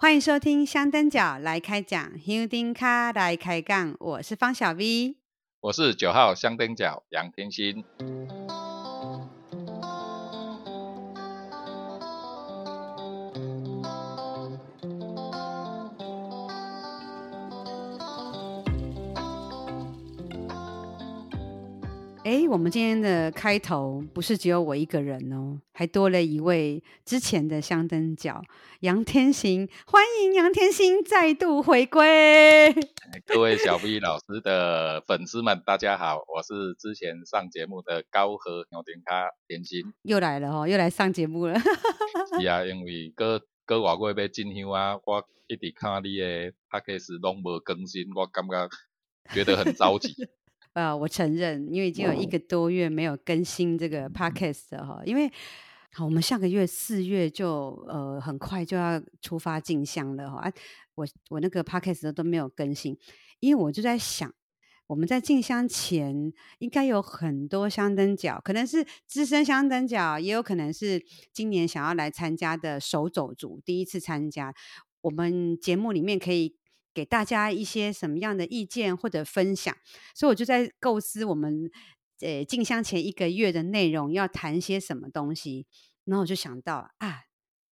欢迎收听香灯脚来开讲，香灯脚来开杠，我是方小 V，我是九号香灯脚杨天心。哎，我们今天的开头不是只有我一个人哦，还多了一位之前的香灯脚杨天行，欢迎杨天行再度回归。各位小 V 老师的粉丝们，大家好，我是之前上节目的高和牛丁卡天心，又来了哦，又来上节目了。是啊，因为哥哥外国要进香啊，我一直看你的 Podcast 拢无更新，我感觉觉得很着急。呃，我承认，因为已经有一个多月没有更新这个 podcast 哈，因为好，我们下个月四月就呃很快就要出发进香了哈，啊，我我那个 podcast 都没有更新，因为我就在想，我们在进香前应该有很多香灯脚，可能是资深香灯脚，也有可能是今年想要来参加的手走族第一次参加，我们节目里面可以。给大家一些什么样的意见或者分享，所以我就在构思我们呃进香前一个月的内容要谈些什么东西，然后我就想到啊，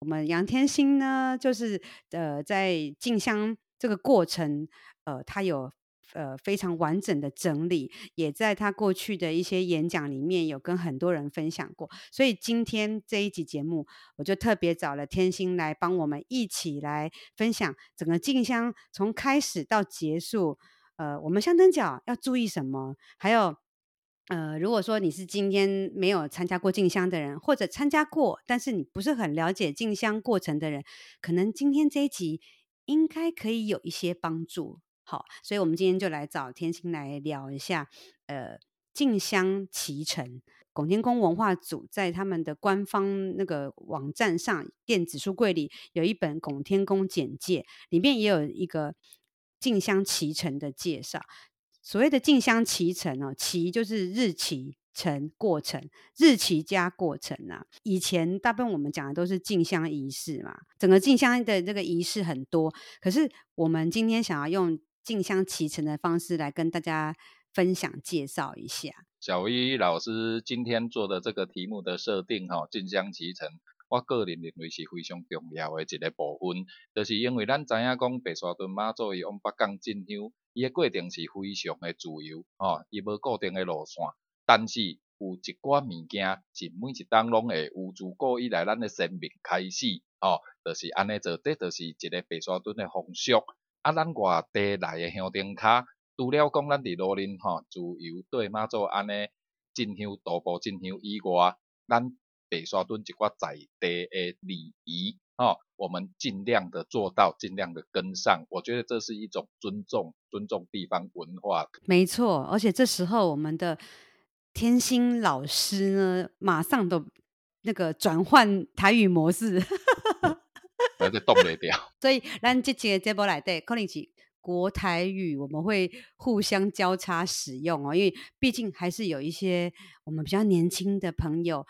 我们杨天心呢，就是呃在进香这个过程，呃，他有。呃，非常完整的整理，也在他过去的一些演讲里面有跟很多人分享过。所以今天这一集节目，我就特别找了天心来帮我们一起来分享整个静香从开始到结束。呃，我们香灯脚要注意什么？还有，呃，如果说你是今天没有参加过静香的人，或者参加过，但是你不是很了解静香过程的人，可能今天这一集应该可以有一些帮助。好，所以我们今天就来找天心来聊一下，呃，进香期程，拱天宫文化组在他们的官方那个网站上电子书柜里有一本拱天宫简介，里面也有一个进香期程的介绍。所谓的进香期程哦，期就是日期。程过程，日期加过程啊。以前大部分我们讲的都是进香仪式嘛，整个进香的这个仪式很多。可是我们今天想要用进香期程的方式来跟大家分享介绍一下。小 V 老师今天做的这个题目的设定哈，进香期程，我个人认为是非常重要的一个部分，就是因为咱知影讲白沙屯妈祖伊往北港进香，伊的过程是非常的自由哦，伊无固定的路线。但是有一寡物件是每一档拢会有自古以来咱的生命开始，哦，就是安尼做，这就是一个白沙屯的风俗。啊，咱外地来的香灯脚，除了讲咱伫路林吼自由对妈祖安尼进香、徒步进香以外，咱白沙墩一寡在地的礼仪，哦，我们尽量的做到，尽量的跟上。我觉得这是一种尊重，尊重地方文化。没错，而且这时候我们的。天心老师呢，马上都那个转换台语模式，而且动不掉。所以咱这期节目来对，可能是国台语，我们会互相交叉使用哦，因为毕竟还是有一些我们比较年轻的朋友，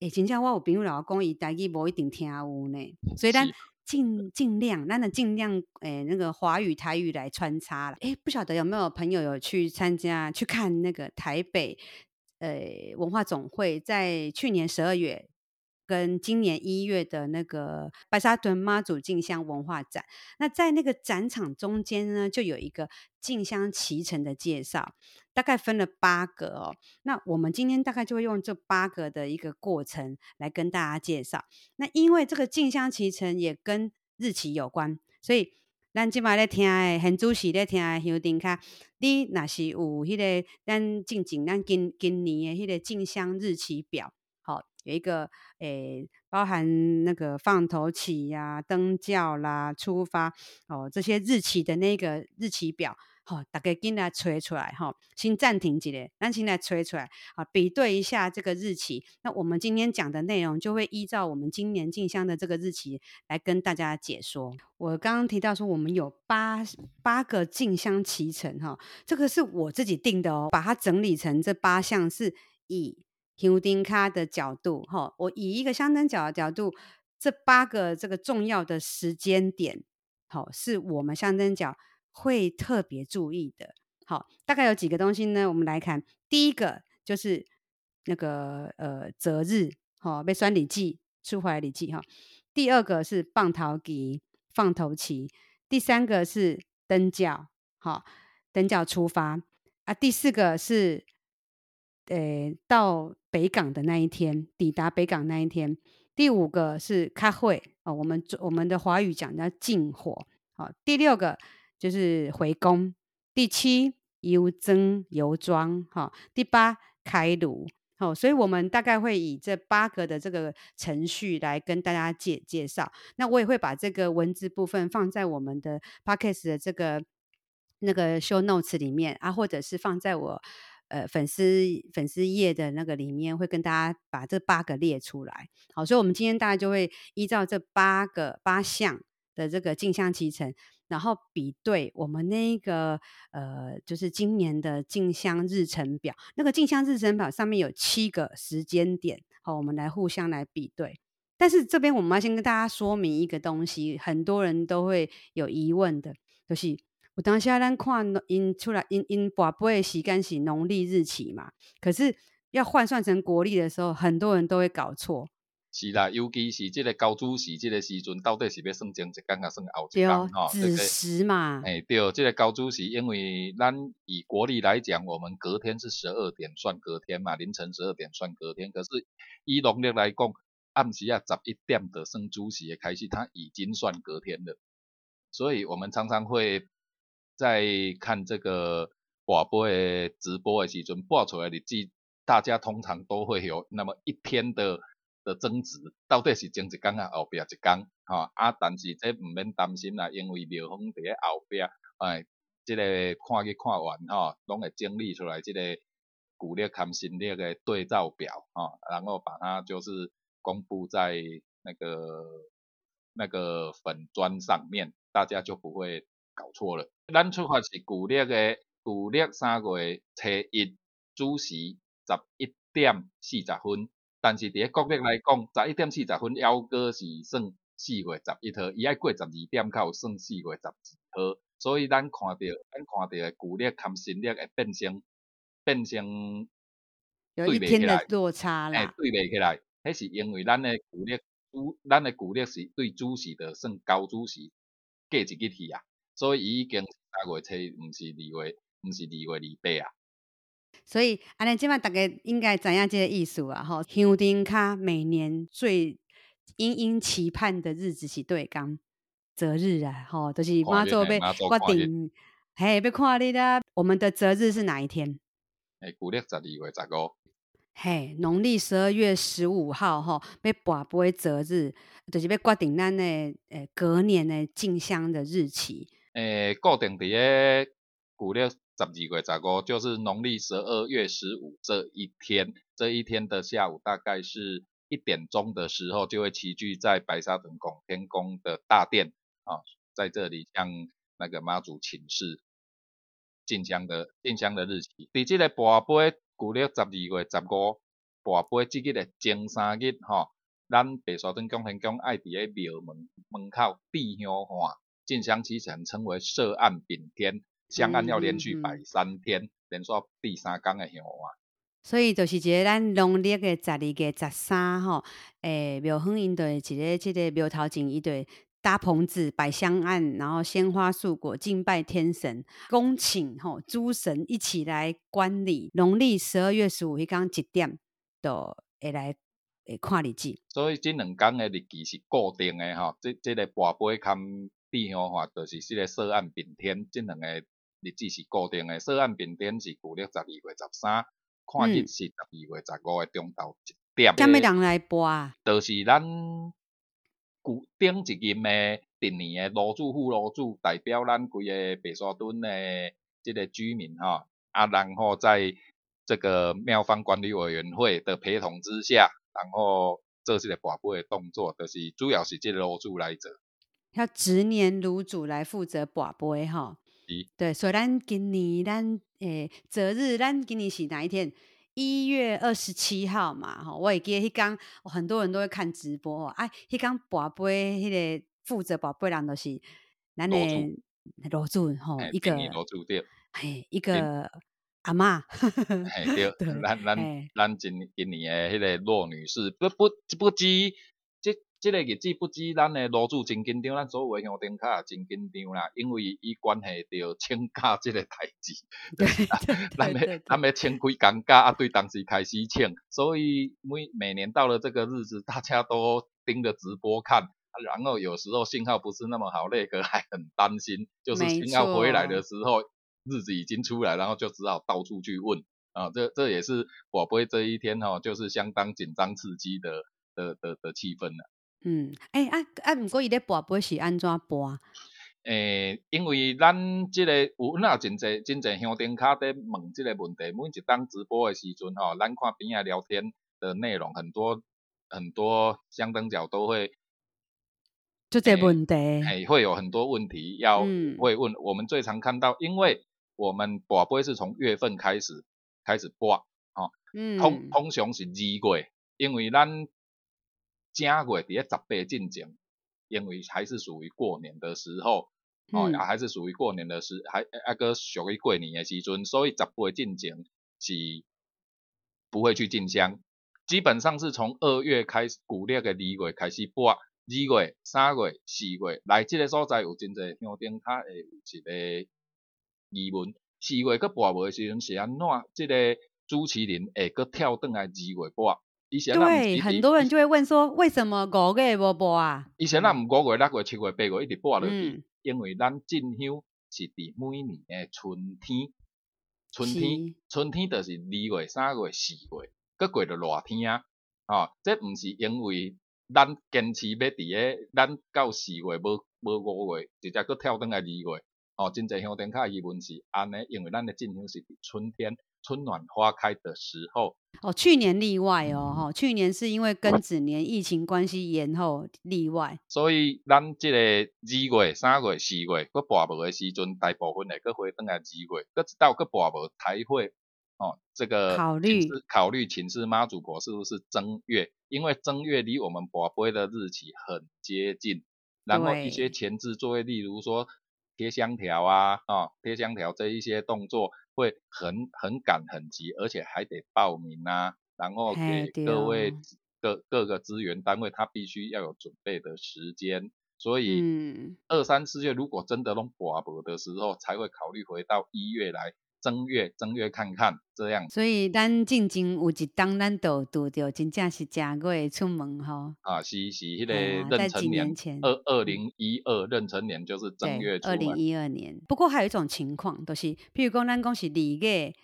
诶，真正我有朋友老公以台语无一定听有呢，所以咱尽尽量，咱的尽量，诶，那个华语台语来穿插了。诶，不晓得有没有朋友有去参加去看那个台北。呃，文化总会在去年十二月跟今年一月的那个白沙屯妈祖进香文化展，那在那个展场中间呢，就有一个进香期程的介绍，大概分了八个哦。那我们今天大概就会用这八个的一个过程来跟大家介绍。那因为这个进香期程也跟日期有关，所以。咱即摆咧听诶，很主席咧听诶，香灯脚，你若是有迄个咱进前咱今今年诶迄个进香日期表，有一个诶、包含那个放头起呀、啊、登轿啦、出发哦这些日期的那个日期表。好，大家进来吹出来哈，先暂停几咧，咱先来吹出来，好，比对一下这个日期。那我们今天讲的内容就会依照我们今年进香的这个日期来跟大家解说。我刚刚提到说，我们有八八个进香期程哈，这个是我自己定的哦，把它整理成这八项，是以香灯脚的角度哈，我以一个香灯角的角度这八个这个重要的时间点，好，是我们香灯角会特别注意的。好，大概有几个东西呢？我们来看，第一个就是那个呃择日，好，被酸礼记出怀礼记哈。第二个是棒头期，放头期。第三个是灯轿，好，灯轿出发啊。第四个是呃到北港的那一天，抵达北港那一天。第五个是开会哦，我们我们的华语讲叫进火，好。第六个就是回宫。第七。油蒸油装，哈，第八开炉，好，所以我们大概会以这八个的这个程序来跟大家介介绍。那我也会把这个文字部分放在我们的 Podcast 的这个那个 Show Notes 里面啊，或者是放在我呃粉丝粉丝页的那个里面，会跟大家把这八个列出来。好，所以我们今天大家就会依照这八个八项的这个进香期程。然后比对我们那个呃，就是今年的进香日程表，那个进香日程表上面有七个时间点，好，我们来互相来比对。但是这边我们要先跟大家说明一个东西，很多人都会有疑问的，就是我当下咱看因出来因因跋杯的时间是农历日期嘛，可是要换算成国历的时候，很多人都会搞错。是啦，尤其是这个高主时这个时阵，到底是要算前一天，还是算后一天？哈，子时嘛。哎、这个，对，这个高主时，因为咱以国历来讲，我们隔天是十二点算隔天嘛，凌晨十二点算隔天。可是以农历来讲，暗时啊十一点的算主时开始，它已经算隔天了。所以我们常常会在看这个广播的直播的时阵，播出来的日子，大家通常都会有那么一天的。的争执到底是前一天啊，后边一天，吼啊！但是这毋免担心啦，因为庙方伫咧后边，哎，这个看去看完吼，拢会整理出来这个旧历含新历的对照表，吼，然后把它就是公布在那个那个粉砖上面，大家就不会搞错了。咱出发是旧历的旧历三月初一子时十一点四十分。但是伫咧国历来讲，十一点四十分，犹阁是算四月十一号，伊爱过十二点才有算四月十二号，所以咱看到，咱看到诶旧历含新历会变成变成有一天的落差啦，诶，对袂起来，迄是因为咱的旧历主，咱的旧历是对主时着算交主时过一日去啊，所以伊已经三月初，毋是二月，毋是二月二八啊。所以，安尼即摆逐个应该知影即个意思啊！吼，香丁卡每年最殷殷期盼的日子是对刚择日啊！吼，就是妈祖要决定，嘿，要看你啦。我们的择日是哪一天？诶，旧历十二月十五。嘿，农历十二月十五号，吼，要跋杯择日，就是要决定咱的诶隔年的进香的日期。诶，固定伫个旧历。十二月十五就是农历十二月十五这一天，这一天的下午大概是一点钟的时候，就会齐聚在白沙屯拱天宫的大殿啊，在这里向那个妈祖请示进香的进香的日期。伫这个跋杯旧历十二月十五跋杯这日的前三日吼，咱白沙屯拱天宫爱伫个庙门门口递香花进香期程称为涉案丙天。香案要连续摆三天，嗯嗯、连续第三天的香啊。所以就是一个咱农历的十二月十三吼，诶，庙方因对一个即个庙头前一对搭棚子摆香案，然后鲜花素果敬拜天神，恭请吼诸神一起来观礼。农历十二月十五迄刚一点都会来诶看日子。所以这两天的日期是固定的吼，这这个跋杯跟递香花就是即个设案丙天这两个。日子是固定诶，涉案丙天是旧历十二月十三，看日是十二月十五诶中昼一点。咁咩人来播啊？就是咱古顶一任诶，历年诶楼主副楼主代表咱规个白沙屯诶即个居民吼，啊，然后在这个庙方管理委员会的陪同之下，然后做这个跋杯诶动作，就是主要是这个炉主来做。要执年炉主来负责跋杯吼。对，所以咱今年咱诶择日，咱今年是哪一天？一月二十七号嘛，哈，我也记得迄天很多人都会看直播，哎，迄天博杯迄个负责博杯人都是咱诶罗主，吼，一个罗主对，嘿，一个阿嬷，嘿 对，咱咱咱今今年诶迄个罗女士，不不不羁。这个日子不止咱的楼主真紧张，咱所有的香灯脚也真紧张啦，因为伊关系到请假这个代志，咱要咱要请几工假啊，对当时开始请，所以每每年到了这个日子，大家都盯着直播看，然后有时候信号不是那么好，那个还很担心，就是信号回来的时候，日子已经出来，然后就只好到处去问啊，这这也是宝贝这一天哦，就是相当紧张刺激的的的的气氛了。嗯，哎、欸、啊啊！毋过伊咧博杯是安怎播？诶、欸，因为咱即个有哪真侪真侪乡丁卡在问即个问题，每一档直播诶时阵吼，咱看边仔聊天的内容很多很多，相灯脚都会就这问题，诶、欸，会有很多问题要、嗯、会问。我们最常看到，因为我们播杯是从月份开始开始播，吼，嗯，通通常是二月，因为咱。正月伫咧十八进前，因为还是属于过年的时候，嗯、哦，也还是属于过年的时，还还个属于过年的时阵，所以十八进前是不会去进香，基本上是从二月开始，古历的二月开始播，二月、三月、四月来即个所在有真济香灯脚会有一个疑问，四月阁播无的时阵是安怎？这个主持人会阁跳转来二月播。对，很多人就会问说，为什么五月无播啊？以前咱毋五月、六月、七月、八月一直播落去，因为咱进香是伫每年诶春天，春天，春天就是二月、三月、四月，搁过着热天啊！哦，这毋是因为咱坚持要伫个，咱到四月无无五月，直接搁跳转来二月。哦，真济香灯脚疑问是安尼，因为咱诶进香是伫春天。春暖花开的时候。哦，去年例外哦，哈，去年是因为庚子年疫情关系延后例外，所以咱这个二月、三月、四月阁跋无的时阵，大部分的阁回转来二月，阁直到阁跋无才会哦，这个考虑。考虑请示妈祖婆是不是正月，因为正月离我们跋杯的日期很接近，然后一些前置作业，例如说贴香条啊，啊贴香条这一些动作。会很很赶很急，而且还得报名啊，然后给各位各各个资源单位，他必须要有准备的时间，所以二三四月如果真的弄寡薄的时候，才会考虑回到一月来。正月正月看看这样，所以咱进前有一当咱都拄着，真正是正月出门吼。啊，是是，迄个壬辰年，二二零一二壬辰年就是正月出门。二零一二年，不过还有一种情况，就是譬如讲咱讲是二月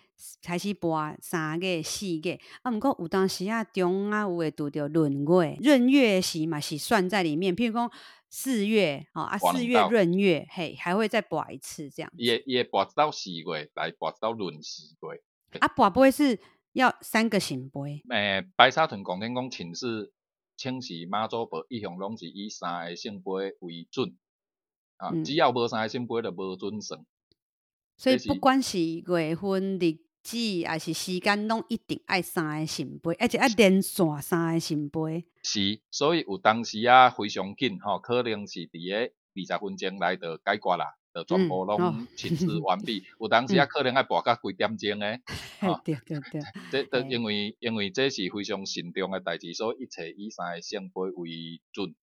开始播，三个、四个，啊，毋过有当时啊，中啊有会拄着闰月，闰月时嘛是算在里面，譬如讲。四月啊，四月闰月，嘿，还会再播一次这样。也也播到四月，来播到闰四月。啊，播不会是要三个圣杯？诶、欸，白沙屯广天宫请示请示妈祖婆，一向拢是以三个圣杯为准啊，嗯、只要无三个圣杯就无准算。所以不管是月份日子还是时间，拢一定爱三个圣杯，而且爱连续三个圣杯。是，所以有当时啊非常紧吼，可能是伫个二十分钟内就解决啦，就全部拢请示 完毕。嗯哦、有当时啊可能爱跋到几点钟诶，哦、对对对，这都因为因为这是非常慎重诶代志，所以一切以三个圣杯为准。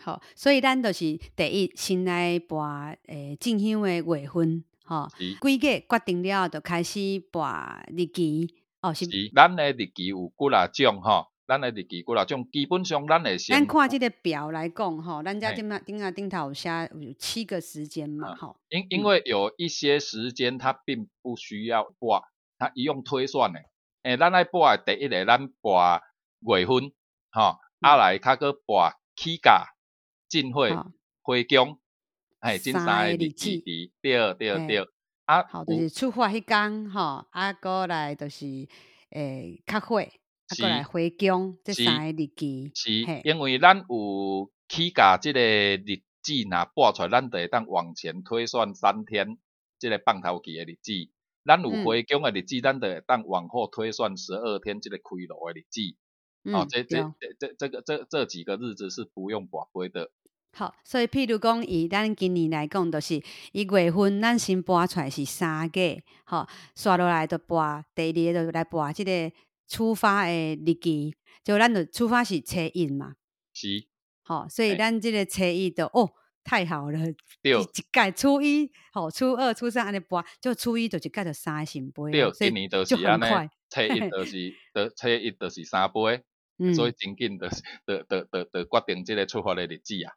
好，所以咱就是第一先来跋诶进香诶月份，吼是，几个决定了就开始播日期。哦，是，是咱诶日期有几啊种吼。咱诶日期几啦，种基本上咱会先。咱看即个表来讲，吼，咱家顶下顶下顶头有写有七个时间嘛，吼、嗯。因因为有一些时间它并不需要播，它一用推算诶。诶、欸，咱来播第一个，咱播月份，吼，啊来较阁播起价、进会、回宫，哎，这三个日期，对对对。啊，好，就是出发迄天，吼，啊过来就是诶较会。是来回宫，这三个日期是，因为咱有起价这个日子，若播出来，咱就会当往前推算三天，这个放头期的日子。咱有回宫的日子，咱得当往后推算十二天，这个开锣的日子。哦，这这这这个这这几个日子是不用跋杯的。好，所以譬如讲，以咱今年来讲，就是一月份，咱先播出来是三个，好、哦，刷落来就播第二个就来播即个出发的日期，就咱就出发是初一嘛。是。好、哦，所以咱即个初一的哦。太好了，对，一届初一，好，初二、初三安尼播，就初一就一届就三新杯，对，所以就很快。初一就是，得初一就是三杯，嗯、所以真紧的，得得得得决定即个出发的日子啊。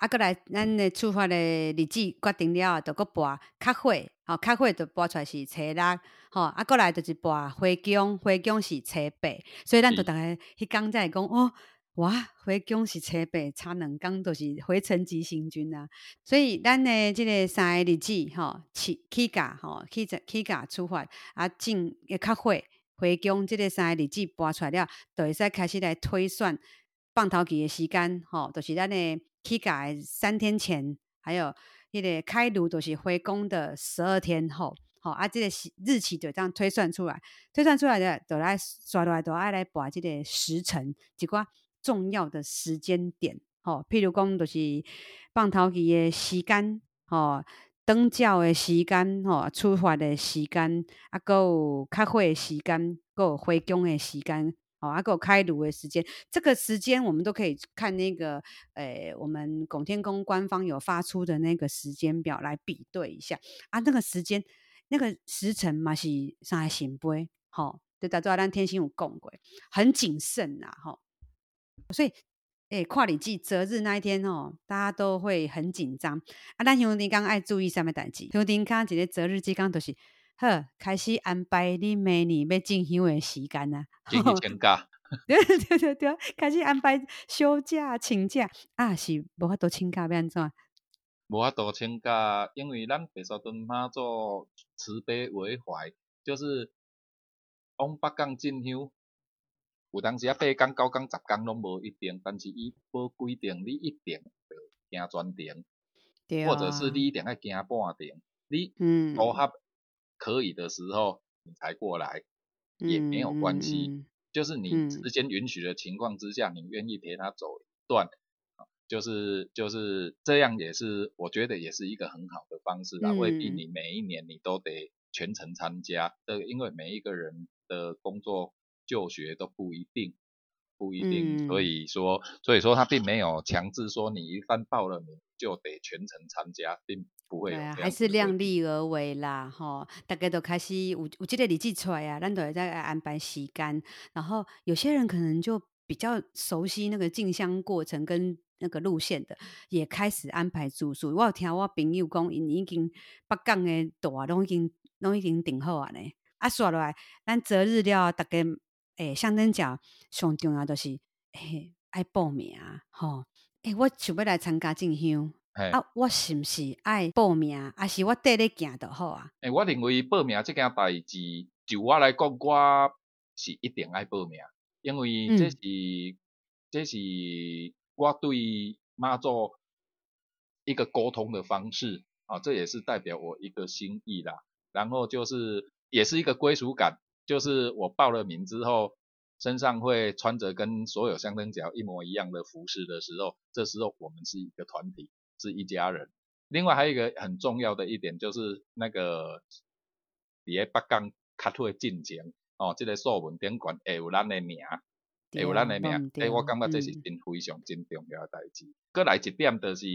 啊，过来，咱的出发的日子决定了，就阁播较岁，好，较火就播出来是初六，好，啊，过来就是播回宫，回宫是初八，所以咱就逐个迄讲在讲哦。哇，回宫是初八，差两工都是回程吉星君啊！所以咱的即个三个日子，吼，起起驾，吼，起驾起驾出发啊，进也较会回宫，即个三个日子播出来了，就会使开始来推算放头期的时间，吼，就是咱的起驾三天前，还有迄个开炉，就是回宫的十二天后，吼啊，这个日期就这样推算出来，推算出来的就来刷来，就爱来播这个时辰，一寡。重要的时间点，吼，譬如讲，就是放头期的时间，吼，登轿的时间，吼，出发的时间，啊，搁有开会的时间，搁有回宫的时间，哦，啊，搁有开炉的时间，这个时间我们都可以看那个，诶、我们拱天宫官方有发出的那个时间表来比对一下，啊，那个时间，那个时辰嘛是三个圣杯，吼，就大家咱天星有讲过，很谨慎呐，吼。所以，诶、跨礼记择日那一天哦，大家都会很紧张啊。但兄弟刚爱注意什么代志？兄弟刚一个择日之刚就是，呵，开始安排你明年要进香的时间啊。进去请假。对对对对，开始安排休假请假啊，是无法度请假，要安怎？无法度请假，因为咱白沙屯妈祖慈悲为怀，就是往北港进香。有当时啊，八天、九天、十天拢无一定，但是伊无规定你一定要行全程，对啊、或者是你一定要行半程，你符合可以的时候你才过来，嗯、也没有关系。嗯、就是你时间允许的情况之下，嗯、你愿意陪他走一段，就是就是这样，也是我觉得也是一个很好的方式啦。未必你每一年你都得全程参加，这个因为每一个人的工作。就学都不一定，不一定，嗯、所以说，所以说他并没有强制说你一旦报了名就得全程参加，并不会有这样。还是量力而为啦，吼，大家都开始有有这个日子出来啊，咱都会再安排时间。然后有些人可能就比较熟悉那个进香过程跟那个路线的，也开始安排住宿。我有听我朋友讲，因已经北港的大拢已经拢已经订好啊呢。啊，说来，咱择日了，大家。诶，香灯脚上重要就是诶，爱报名啊，吼！诶，我想要来参加进香，嘿啊，我是不是爱报名？还是我带你行就好啊？诶，我认为报名这件代志，就我来讲，我是一定爱报名，因为这是、嗯、这是我对妈祖一个沟通的方式啊，这也是代表我一个心意啦。然后就是也是一个归属感。就是我报了名之后，身上会穿着跟所有香灯脚一模一样的服饰的时候，这时候我们是一个团体，是一家人。另外还有一个很重要的一点，就是那个在北港卡退进前哦，这个数文顶馆会有咱的名，会有咱的名，诶，我感觉这是真非常真重要的代志。过、嗯、来一点就是，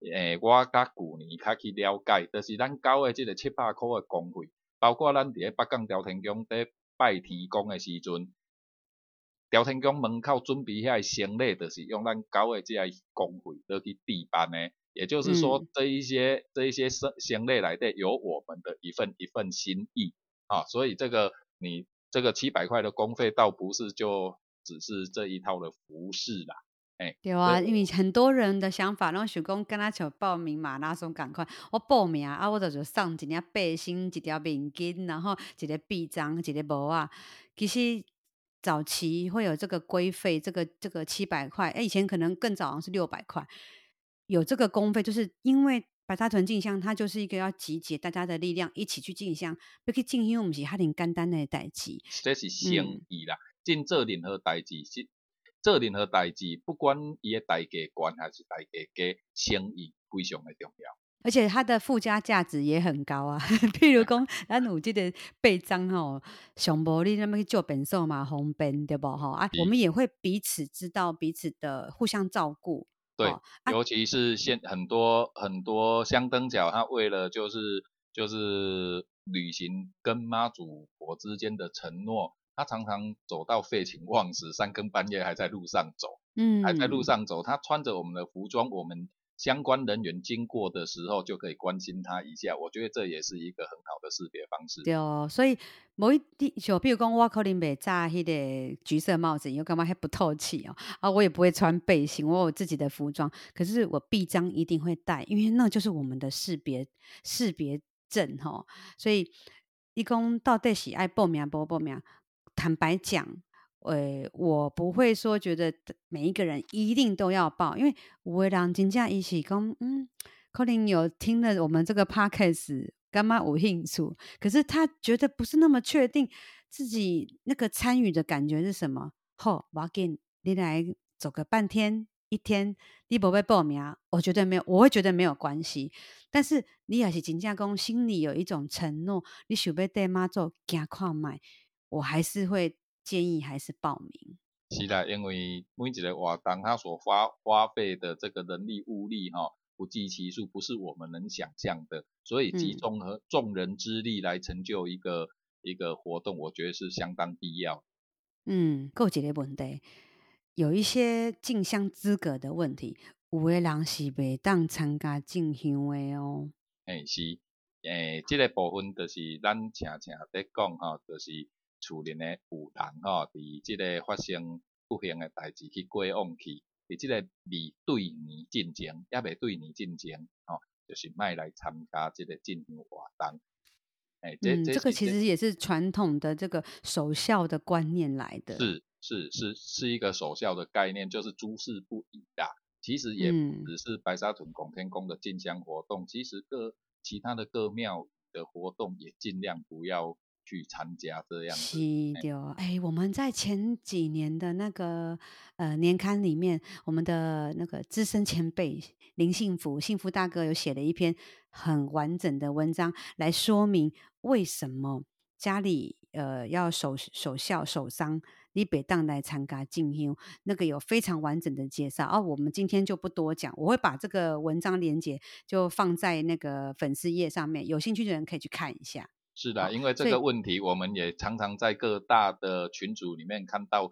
诶、欸，我甲旧年较去了解，就是咱交的这个七百块的公费，包括咱伫北港朝天宫在拜天公的时阵，朝天宫门口准备遐行李，就是用咱交的这些公费落去置办的。也就是说，这一些、嗯、这一些生行类来的有我们的一份一份心意啊，所以这个你这个七百块的公费，倒不是就只是这一套的服饰啦。哎，对啊，因为很多人的想法，然后想讲跟他求报名马拉松赶快，我报名啊，我就就送一件背心、一条面巾，然后一个臂章、一个帽啊。其实早期会有这个规费，这个这个七百块，哎，以前可能更早是六百块。有这个公费，就是因为白沙屯进香，它就是一个要集结大家的力量，一起去进香。要去进香，不是哈很简单的代志。这是诚意啦，进做任何代志，是做任何代志，不管伊个代价悬还是代价低，诚意非常的重要。而且它的附加价值也很高啊。譬如讲，咱有这个备章吼，上无你那么去做本寿嘛，红本对不吼啊？我们也会彼此知道彼此的互相照顾。对，哦啊、尤其是现很多很多香灯脚，他为了就是就是履行跟妈祖婆之间的承诺，他常常走到废寝忘食，三更半夜还在路上走，嗯，还在路上走，他穿着我们的服装，我们。相关人员经过的时候，就可以关心他一下。我觉得这也是一个很好的识别方式。对哦，所以某一点，就比如讲，我可能没扎那个橘色帽子，因为干嘛还不透气哦。啊，我也不会穿背心，我有自己的服装。可是我臂章一定会戴，因为那就是我们的识别识别证哈、所以，一共到底喜爱报名不报名？坦白讲。诶，我不会说觉得每一个人一定都要报，因为有的人真正一起讲，嗯，可能有听了我们这个 podcast，干嘛有兴趣，可是他觉得不是那么确定自己那个参与的感觉是什么。好，我给你来走个半天一天，你不会报名，我觉得没有，我会觉得没有关系。但是你也是真正讲心里有一种承诺，你想要带妈做行看卖，我还是会。建议还是报名。是啦，因为每一个活动他所花花费的这个人力物力哈，不计其数，不是我们能想象的。所以集中和众人之力来成就一个、嗯、一个活动，我觉得是相当必要。嗯，够几个问题，有一些进香资格的问题，有的人是袂当参加进香的哦。诶，是，诶，这个部分就是咱常常在讲哈，就是。处理的有人吼，伫即个发生不幸的代志去过往去，伫即个未对年进前，也未对年进前，吼，就是卖来参加即个进香活动。哎，这、嗯、这个其实也是传统的这个守孝的观念来的。是是是是一个守孝的概念，就是诸事不宜啦。其实也不只是白沙屯拱天宫的进香活动，其实各其他的各庙的活动也尽量不要。去参加这样子，哎，我们在前几年的那个呃年刊里面，我们的那个资深前辈林幸福幸福大哥有写了一篇很完整的文章，来说明为什么家里呃要守守孝守丧，你别当来参加进修，那个有非常完整的介绍。哦，我们今天就不多讲，我会把这个文章连接就放在那个粉丝页上面，有兴趣的人可以去看一下。是的，因为这个问题，我们也常常在各大的群组里面看到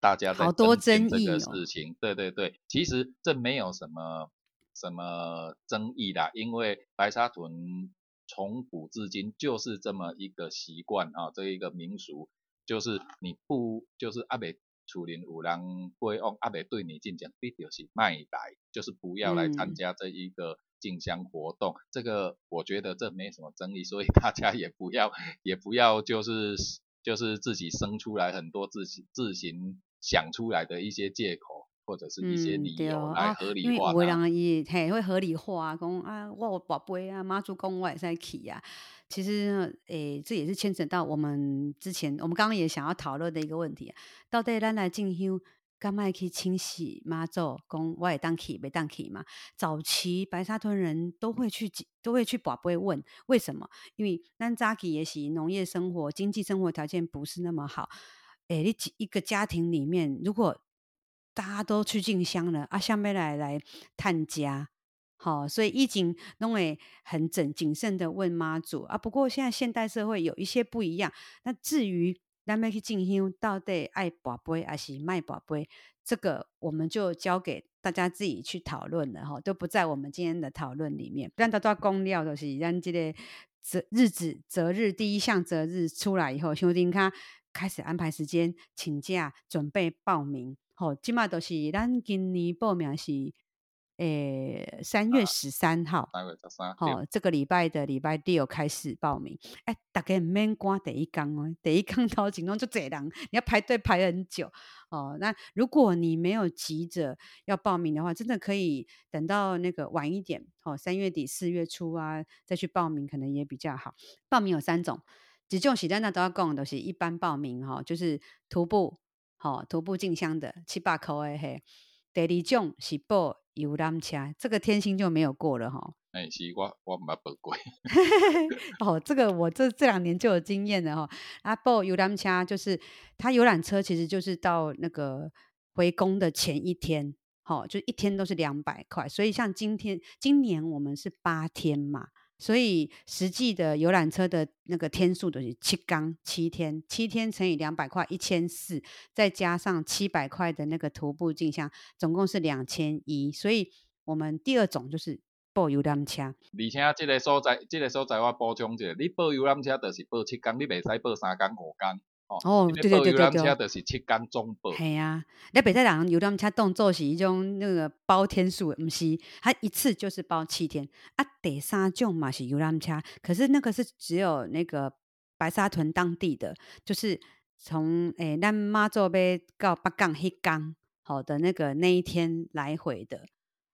大家在争议这个事情。哦、对对对，其实这没有什么什么争议啦，因为白沙屯从古至今就是这么一个习惯啊，这一个民俗，就是你不就是阿北楚林五郎不会用阿北对你进讲，必就是卖来，就是不要来参加这一个。嗯进香活动，这个我觉得这没什么争议，所以 大家也不要也不要就是就是自己生出来很多自己自行想出来的一些借口或者是一些理由来合理化。嗯、因为有人也嘿会合理化，讲啊我有宝贝啊妈祖公我也在去啊。其实诶这也是牵扯到我们之前我们刚刚也想要讨论的一个问题，到底咱来进香。干嘛去清洗妈祖？讲我也当去，没当去嘛？早期白沙屯人都会去，都会去宝贝问为什么？因为咱早期也是农业生活，经济生活条件不是那么好。诶，你一个家庭里面，如果大家都去进香了，啊，下面来来探家，好，所以以前都会很谨谨慎的问妈祖啊。不过现在现代社会有一些不一样。那至于。咱要去进香，到底爱跋杯还是卖跋杯？这个我们就交给大家自己去讨论了哈，都不在我们今天的讨论里面。咱大家公料就是，咱这个择日子择日第一项择日出来以后，兄弟卡开始安排时间，请假准备报名。好，今嘛都是咱今年报名是诶，三月十三号，三月十三，好，这个礼拜的礼拜六开始报名。哎，大家唔免赶第一天哦，第一天头前拢就这人，你要排队排很久哦。那如果你没有急着要报名的话，真的可以等到那个晚一点，哦，三月底四月初啊，再去报名可能也比较好。报名有三种。几种时间呢都要讲，都是一般报名哈，就是徒步，好徒步进香的七八口诶嘿。第二种是报游览车，这个天星就没有过了哈。哎，是我我没报过。哦，这个我这这两年就有经验了哈。啊，报游览车就是它游览车，其实就是到那个回宫的前一天，好，就一天都是两百块。所以像今天今年我们是八天嘛。所以实际的游览车的那个天数都是七天，七天，七天乘以两百块，一千四，再加上七百块的那个徒步进香，总共是两千一。所以我们第二种就是报游览车。而且这个所在，这个所在我补充一下，你报游览车就是报七天，你袂使报三天五天。哦，对对对对对，游览车就是七天总报。系啊，你别再让游览车动作是一种那个包天数，不是，它一次就是包七天啊。第三种嘛是游览车，可是那个是只有那个白沙屯当地的，就是从诶咱妈祖要到北港迄港好的那个那一天来回的，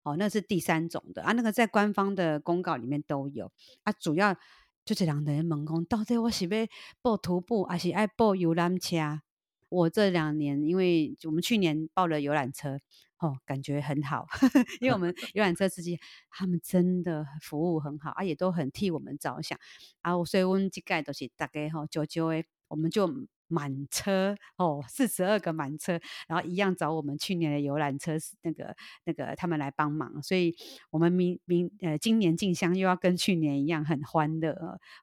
哦，那是第三种的啊。那个在官方的公告里面都有啊，主要。就这两个人问讲，到底我是要报徒步，还是爱报游览车？我这两年，因为我们去年报了游览车，哦，感觉很好，呵呵，因为我们游览车司机他们真的服务很好，啊，也都很替我们着想，啊，所以我们这届都是大家吼，就就诶，我们就。满车哦，四十二个满车，然后一样找我们去年的游览车那个那个他们来帮忙，所以我们明明呃今年进香又要跟去年一样很欢乐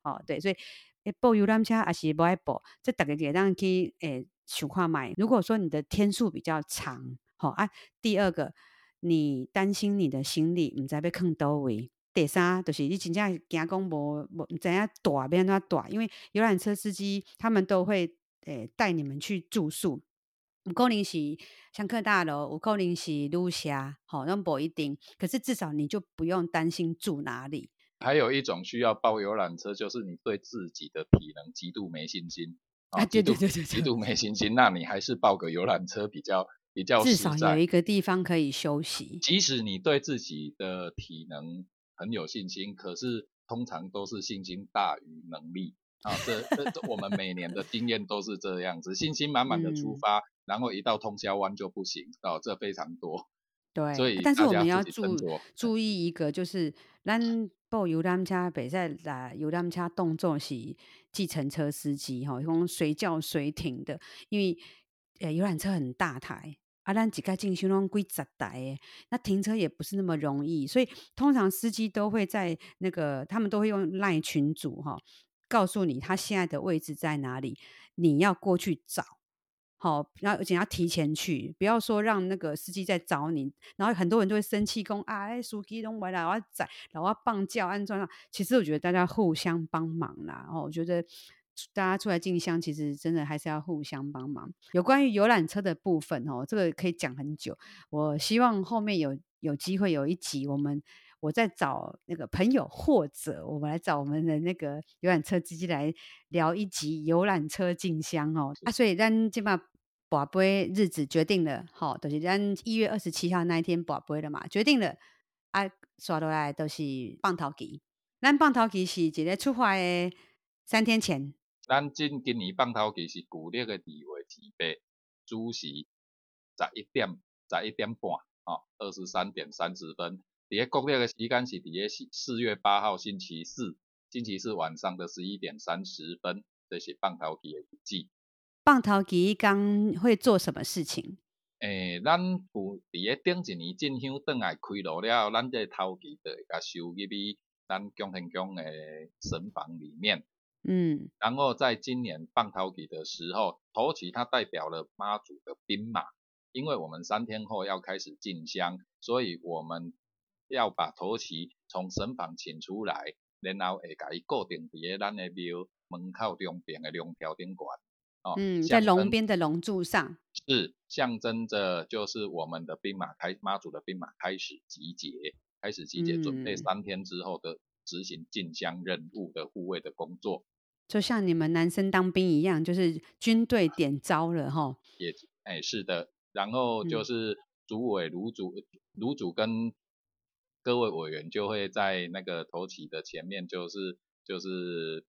哦，对，所以诶报游览车还是不爱报，这大家给让去诶想看买。如果说你的天数比较长，好、哦、啊，第二个你担心你的行李唔知要放倒位，第三就是你真正惊讲无无唔知影大变哪大，因为游览车司机他们都会。诶，带你们去住宿，有可能是香客大楼，有可能是露霞，好，那不一定。可是至少你就不用担心住哪里。还有一种需要包游览车，就是你对自己的体能极度没信心啊，对对对对，极度没信心，那你还是报个游览车比较比较。至少有一个地方可以休息。即使你对自己的体能很有信心，可是通常都是信心大于能力。啊，这这这，我们每年的经验都是这样子，信心满满的出发，嗯、然后一到通宵湾就不行，哦，这非常多。对，所以但是我们要注注意一个，就是咱报游览车比赛来游览车动作是计程车司机哈，用随叫随停的，因为呃游览车很大台，啊，咱几个进修拢几十台诶，那停车也不是那么容易，所以通常司机都会在那个，他们都会用赖群组哈。告诉你他现在的位置在哪里，你要过去找，好，然后而且要提前去，不要说让那个司机在找你，然后很多人都会生气，讲啊，哎，司机都回来，我要载，然后我要棒叫安装上。其实我觉得大家互相帮忙啦，哦我觉得大家出来进香，其实真的还是要互相帮忙。有关于游览车的部分哦，这个可以讲很久，我希望后面有有机会有一集我们。我在找那个朋友，或者我们来找我们的那个游览车司机来聊一集游览车进香哦。啊，所以咱今嘛跋杯日子决定了，好，就是咱一月二十七号那一天跋杯了嘛，决定了。啊，刷落来都是棒头期，咱棒头期是一个出发的三天前。咱今今年棒头期是旧历的二月七八，主时十一点十一点半，哦，二十三点三十分。第一国历的时间是第一四月八号星期四，星期四晚上的十一点三十分，这是放头期的日子。放头期刚会做什么事情？诶、欸，咱有伫个顶一年进香转来开路了后，咱这头期就会甲收入去咱江天宫的神房里面。嗯，然后在今年放头期的时候，头期它代表了妈祖的兵马，因为我们三天后要开始进香，所以我们。要把头旗从神房请出来，然后会甲伊固定伫个咱的庙门口两边的龙条顶悬。哦，嗯，在龙边的龙柱上，是象征着就是我们的兵马开妈祖的兵马开始集结，开始集结，准备三天之后的执行进香任务的护卫的工作，就像你们男生当兵一样，就是军队点招了哈。也，哎，是的，然后就是主委、卢主、卢主跟各位委员就会在那个头旗的前面，就是就是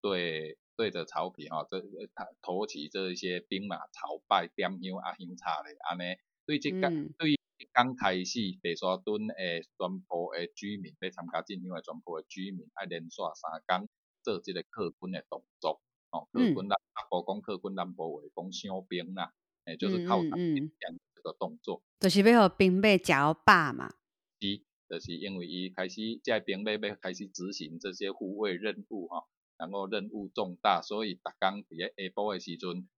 对。对着草皮哈，这他头旗这一些兵马朝拜点香啊香茶的安尼，对这刚、嗯、对刚开始白沙屯诶全部诶居民要参加进香诶全部诶居民爱连续三天做这个课军的动作，哦，课军南部讲课军南部话讲伤兵啦，诶就是靠他们这个动作，就是要让兵马食饱嘛，是，就是因为伊开始这兵马要开始执行这些护卫任务哈。然后任务重大，所以逐工伫咧下晡诶时阵，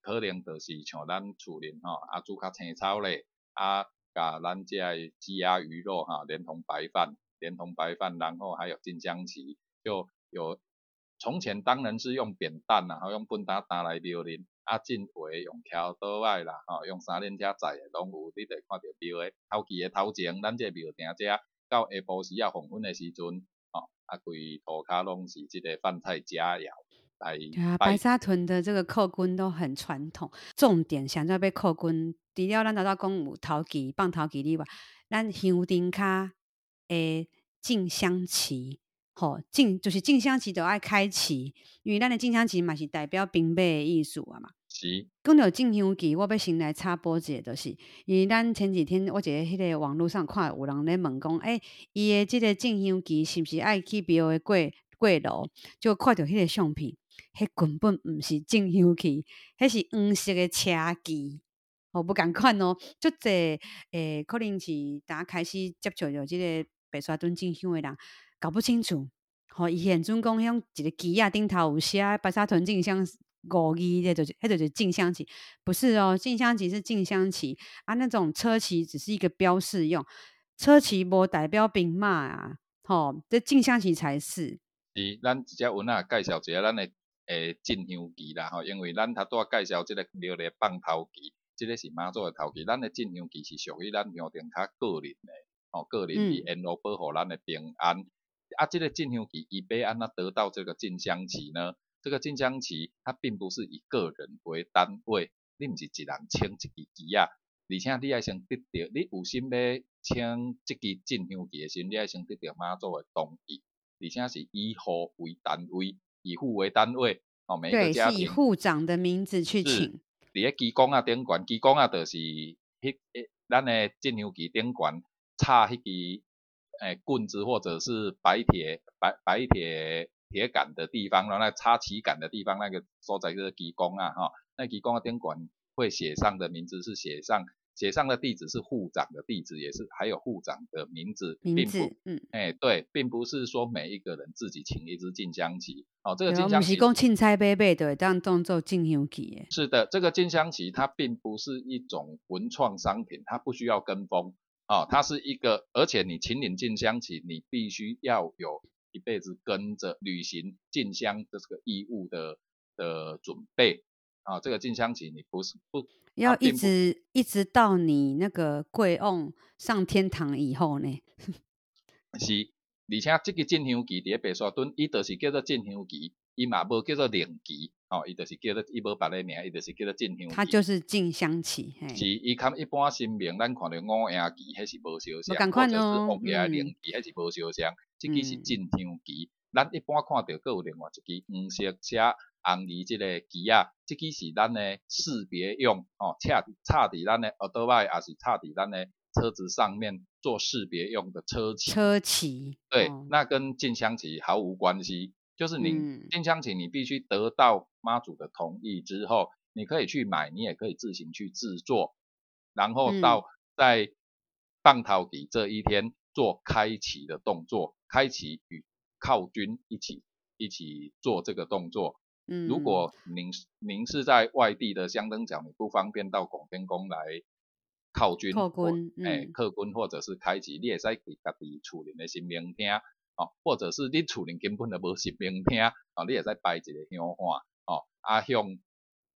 可能就是像咱厝邻吼，阿煮较青草咧，啊，甲咱遮诶鸡鸭鱼肉哈，连同白饭，连同白饭，然后还有进香旗，就有从前当然是用扁担啦，吼，用畚担担来庙里，啊，进回用桥倒来啦，吼，用三轮车载诶，拢有，你着看着庙诶头旗诶头前，咱这庙埕遮到下晡时啊黄昏诶时阵吼。啊，规涂骹拢是即个饭菜佳肴来。白沙屯的这个扣军都很传统。重点想在被扣军，除了咱头到讲有头旗放头旗以外，咱香灯卡诶进香旗，吼进就是进香旗都爱开旗，因为咱的进香旗嘛是代表兵马的意思啊嘛。是。讲到进香期，我要先来插播一下，就是因为咱前几天我在迄个网络上看有人咧问讲，诶、欸，伊的这个进香期是不是爱去庙的过过路？就看到迄个相片，迄根本毋是进香期，迄是黄色的车机，我不敢看哦。就这诶，可能是大家开始接触着这个白沙屯进香的人，搞不清楚。吼，伊现阵讲向一个旗啊顶头有写白沙屯进香。五一，这就是，那就是进香旗，不是哦，进香旗是进香旗啊，那种车旗只是一个标示用，车旗不代表兵马啊，吼、哦，这进香旗才是。是，咱直接文啊介绍一下咱的诶进香旗啦，吼，因为咱头拄仔介绍这个庙的放头旗，这个是妈祖的头旗，咱的进香旗是属于咱庙顶较个人的，吼、哦，个人以沿路保护咱的平安。嗯、啊，这个进香旗伊要安怎得到这个进香旗呢？这个晋江旗，它并不是以个人为单位，你毋是一人签一支旗啊，而且你爱先得到，你有心要签这支进香旗的时候，你爱先得到妈祖的同意，而且是以户为单位，以户为单位，哦，每个家庭对，是以户长的名字去请。伫个旗杆啊顶悬，旗杆啊就是迄诶，咱诶进香旗顶管插迄支诶棍子或者是白铁白白铁。铁杆的地方，然后那插旗杆的地方，那个所在就是旗杆啊，哈，那旗杆的宾馆会写上的名字是写上，写上的地址是户长的地址，也是还有户长的名字，名字并不，嗯，哎、欸，对，并不是说每一个人自己请一支进香旗，哦，这个进香旗是讲凊彩买买的，当当做进香旗。是的，这个进香旗它并不是一种文创商品，它不需要跟风，哦，它是一个，而且你请领进香旗，你必须要有。一辈子跟着履行进香的这个义务的的准备啊，这个进香期你不是不要一直一直到你那个贵翁上天堂以后呢？是，而且这个进香旗在白沙屯，伊就是叫做进香期，伊嘛无叫做灵期哦，伊就是叫做伊无别个名，伊就是叫做进香旗。它就是进香旗。是，伊看一般新名，咱看到五爷期，迄是无相像，或者是王爷灵旗，迄是无相像。这支是进香旗，咱、嗯、一般看到阁有另外一支黄色车红字这个旗啊，这支是咱的识别用哦，插插伫咱的耳朵外，还是插伫咱的车子上面做识别用的车旗。车旗。对，哦、那跟进香旗毫无关系，就是你进香旗你必须得到妈祖的同意之后，你可以去买，你也可以自行去制作，然后到在放头旗这一天做开启的动作。开启与靠军一起一起做这个动作。嗯，如果您您是在外地的香灯脚，你不方便到拱天宫来靠军，靠军，哎、欸，靠军或者是开启，你也在给家己厝里的神明听，哦，或者是你厝里根本就无神明听，哦，你也在摆一个香花，哦，啊向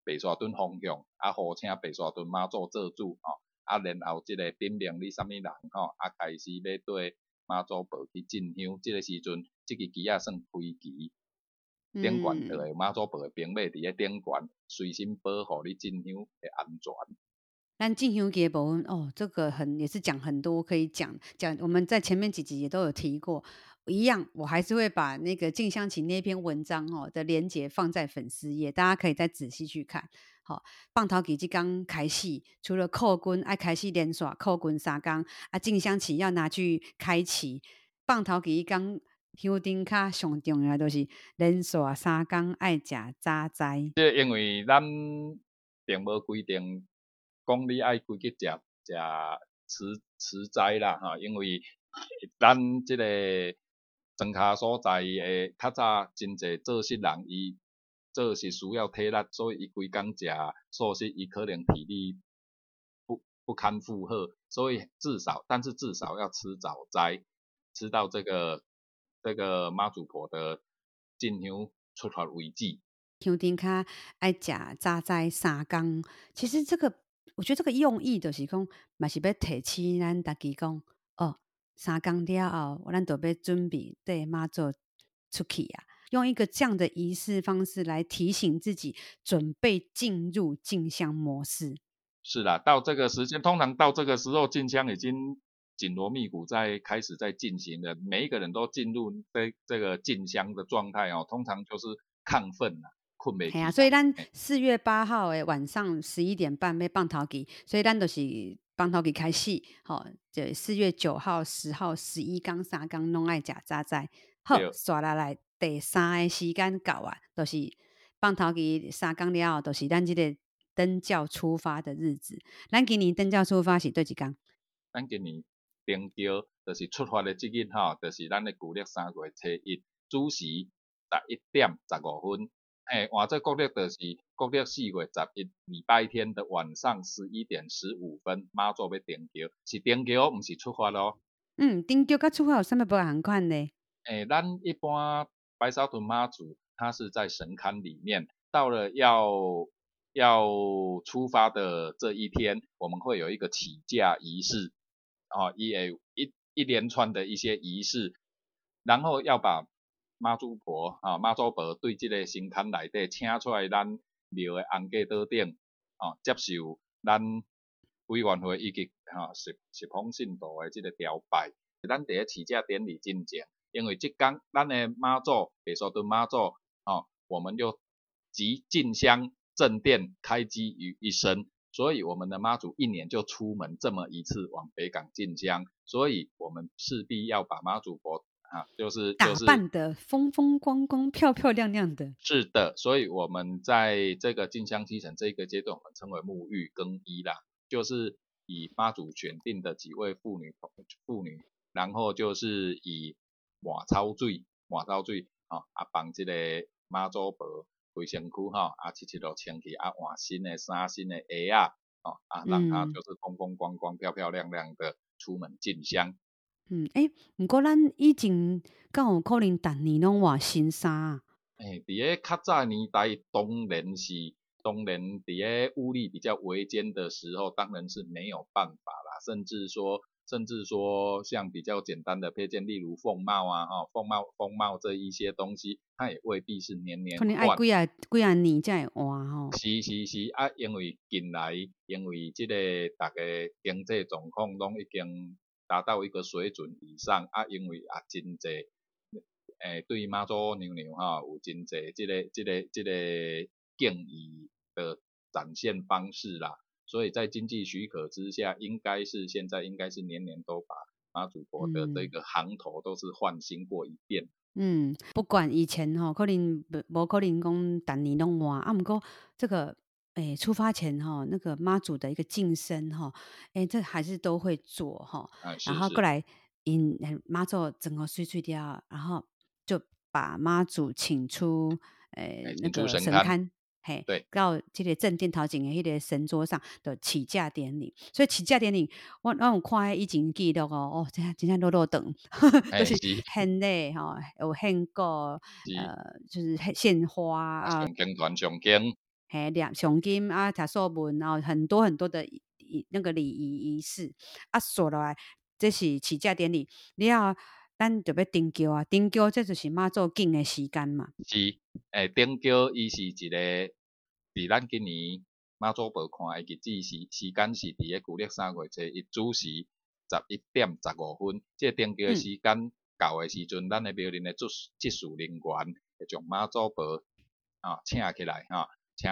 白沙屯方向，啊，好请白沙屯妈祖做主吼，啊，然后即个点名你啥物人吼，啊，开始要对妈祖婆去进香，即、这个时阵，即个旗啊算开旗，顶悬的妈祖婆的兵马伫个顶悬，随身保护你进香的安全。但进香旗的部分哦，这个很也是讲很多可以讲讲，我们在前面几集也都有提过。一样，我还是会把那个静香旗那篇文章哦的连接放在粉丝页，大家可以再仔细去看。好、哦，放头期即刚开始，除了扣军爱开始连刷扣军三工啊，进香旗要拿去开旗，放头旗刚香灯卡上重要都是连刷三工爱食早斋。这因为咱并无规定。讲你爱规矩食食吃吃斋啦哈，因为 咱这个庄卡所在诶，较早真侪做事人伊做是需要体力，所以伊规工食素食，伊可能体力不不堪负荷，所以至少，但是至少要吃早斋，吃到这个这个妈祖婆的进香出发为止。香灯脚爱食早斋三工，其实这个。我觉得这个用意就是讲，嘛是要提醒咱大家讲，哦，三工了后，咱都要准备对妈祖出去啊，用一个这样的仪式方式来提醒自己，准备进入进香模式。是啦，到这个时间，通常到这个时候，进香已经紧锣密鼓在开始在进行了，每一个人都进入这这个进香的状态哦，通常就是亢奋了。系啊，所以咱四月八号诶晚上十一点半要放头旗，所以咱都是放头旗开始，好，就四月九号、十号、十一刚、三刚拢爱食早斋，好，刷啦来第三个时间到啊，都、就是放头期三刚了后，就是咱即个登轿出发的日子。咱今年登轿出发是对几工？咱今年登轿就是出发的即日吼，就是咱的旧历三月初一，主时十一点十五分。诶，换做国历就是国历四月十一礼拜天的晚上十一点十五分，妈祖要登轿，是登轿，唔是出发咯。嗯，登轿甲出发有什么不同款呢？诶，咱一般白沙屯妈祖，他是在神龛里面，到了要要出发的这一天，我们会有一个起驾仪式，啊，一一一连串的一些仪式，然后要把。妈祖婆啊，妈祖婆对这个神龛内底请出来咱庙的红架桌顶啊，接受咱委员会以及啊十十方信徒的这个朝拜。咱第一起驾典礼进前，因为这刚咱的妈祖白沙屯妈祖哦，我们就集进香正殿开基于一身，所以我们的妈祖一年就出门这么一次往北港进香，所以我们势必要把妈祖婆。啊，就是、就是、打扮的风风光光、漂漂亮亮的。是的，所以我们在这个进香期程这一个阶段，我们称为沐浴更衣啦，就是以妈祖选定的几位妇女妇女，然后就是以抹草水、换草水啊，啊帮这个马祖婆卫生区哈，啊七七六清气啊换新的衫、新的鞋啊，啊啊让她就是风风光光、漂漂亮亮的出门进香。嗯，诶、欸，不过咱以前敢有可能逐年拢换新衫啊？诶、欸，伫个较早年代，当然是当然伫个物力比较维艰的时候，当然是没有办法啦。甚至说，甚至说，像比较简单的配件，例如凤帽啊，哦，凤帽、凤帽这一些东西，它也未必是年年换。可能爱几啊几啊年才会换吼。是是是啊，因为近来因为这个大家经济状况拢已经。达到一个水准以上啊，因为啊真济，诶、欸，对妈祖娘娘哈有真济，这个这个这个敬意的展现方式啦，所以在经济许可之下，应该是现在应该是年年都把妈祖婆的这个行头都是换新过一遍。嗯，不管以前吼，可能无可能讲逐年拢换啊，毋过这个。哎，出发前哈，那个妈祖的一个净身哈，哎，这还是都会做哈。啊、然后过来引妈祖整个碎碎掉，然后就把妈祖请出，哎，那个神龛，嘿，对，到这个正殿头前的迄个神桌上的起驾典礼。所以起驾典礼，我我有看以前记录哦，哦，真真正落落长，就是献礼哈，有献果，呃，就是献花啊，上经团上经。嘿，两上金啊，读素文，然后很多很多的仪那个礼仪仪式啊，说来这是起驾典礼，你要咱就要登轿啊，登轿这就是妈祖敬的时间嘛。是，诶、欸，登轿伊是一个，伫咱今年马祖庙看诶日子是时间是伫个旧历三月初一子时十一点十五分，这个登轿时间到诶时阵，咱诶庙里诶执执事人员会将马祖庙啊请起来哈。请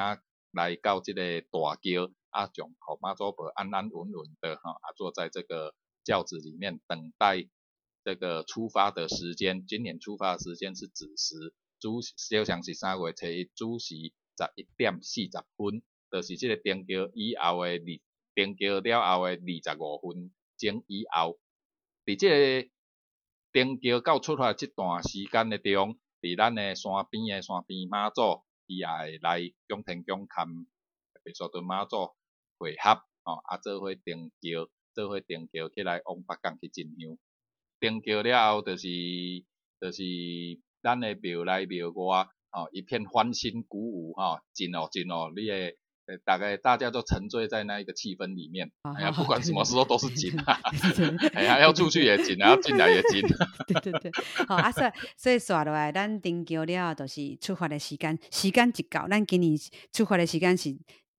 来到即个大桥啊，将互马祖婆安安稳稳的哈啊，坐在这个轿子里面等待这个出发的时间。今年出发的时间是子时，主小像是三月初一主时十一点四十分，就是即个登桥以后诶二登桥了后诶二十五分钟以后，在即个登桥到出发即段时间诶中，伫咱诶山边诶山边妈祖。伊也会来宫田宫看白沙屯妈祖会合，哦，啊，做伙登桥，做伙登桥起来往北港去进香。登桥了后，就是就是咱的庙内庙外，哦，一片欢欣鼓舞，哈、哦，真哦真哦，你诶。大概大家都沉醉在那一个气氛里面，哎呀，不管什么时候都是紧啊，哎呀，要出去也紧，要 进来也紧。对对对，好啊，所以所以说落来，咱登桥了，就是出发的时间，时间一到，咱今年出发的时间是